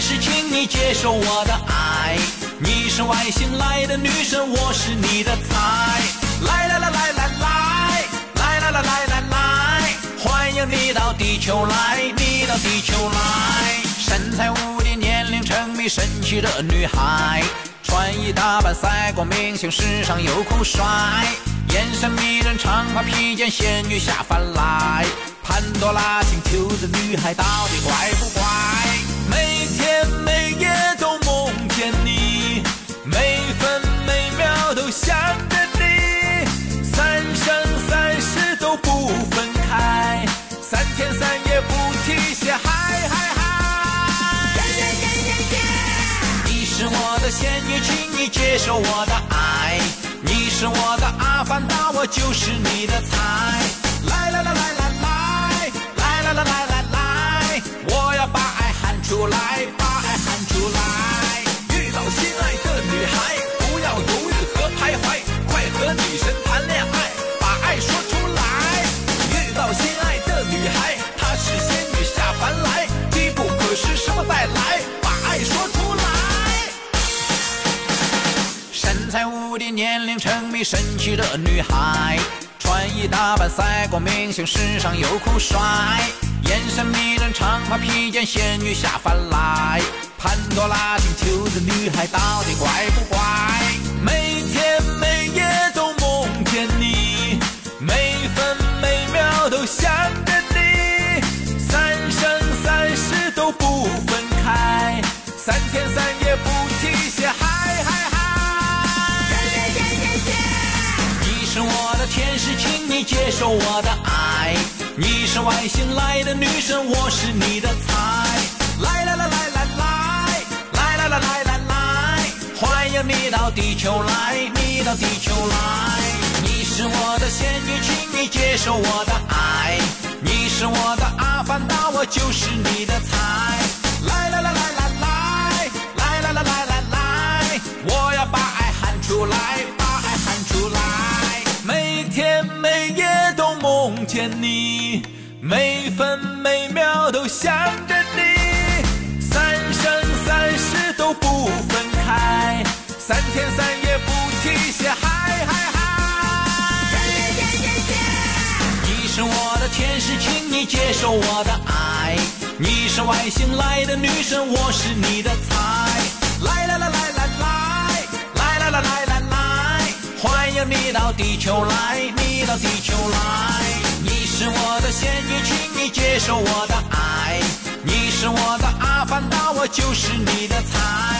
是，请你接受我的爱。你是外星来的女神，我是你的菜。来来来来来来，来来来来来来，欢迎你到地球来，你到地球来。身材无敌，年龄沉迷，神奇的女孩，穿衣打扮赛过明星，时尚又酷帅，眼神迷人，长发披肩，仙女下凡来。潘多拉星球的女孩到底乖三天三夜不停歇，嗨嗨嗨！你是我的仙女，请你接受我的爱。你是我的阿凡达，我就是你的菜。年龄沉迷，神奇的女孩，穿衣打扮赛过明星，时尚又酷帅，眼神迷人，长发披肩，仙女下凡来。潘多拉星球的女孩到底怪不怪？接受我的爱。你是外星来的女神，我是你的菜。来来来来来来，来来来来来来，欢迎你到地球来，你到地球来。你是我的仙女，请你接受我的爱。你是我的阿凡达，我就是你的菜。来来来来来来，来来来来来来，我要把爱喊出来，把爱喊出来。每天每夜见你，每分每秒都想着你，三生三世都不分开，三天三夜不停歇，嗨嗨嗨！你是我的天使，请你接受我的爱。你是外星来的女神，我是你的菜。来来来来来来，来来来来来来，欢迎你到地球来，你到地球来。是我的仙女，请你接受我的爱。你是我的阿凡达，我就是你的菜。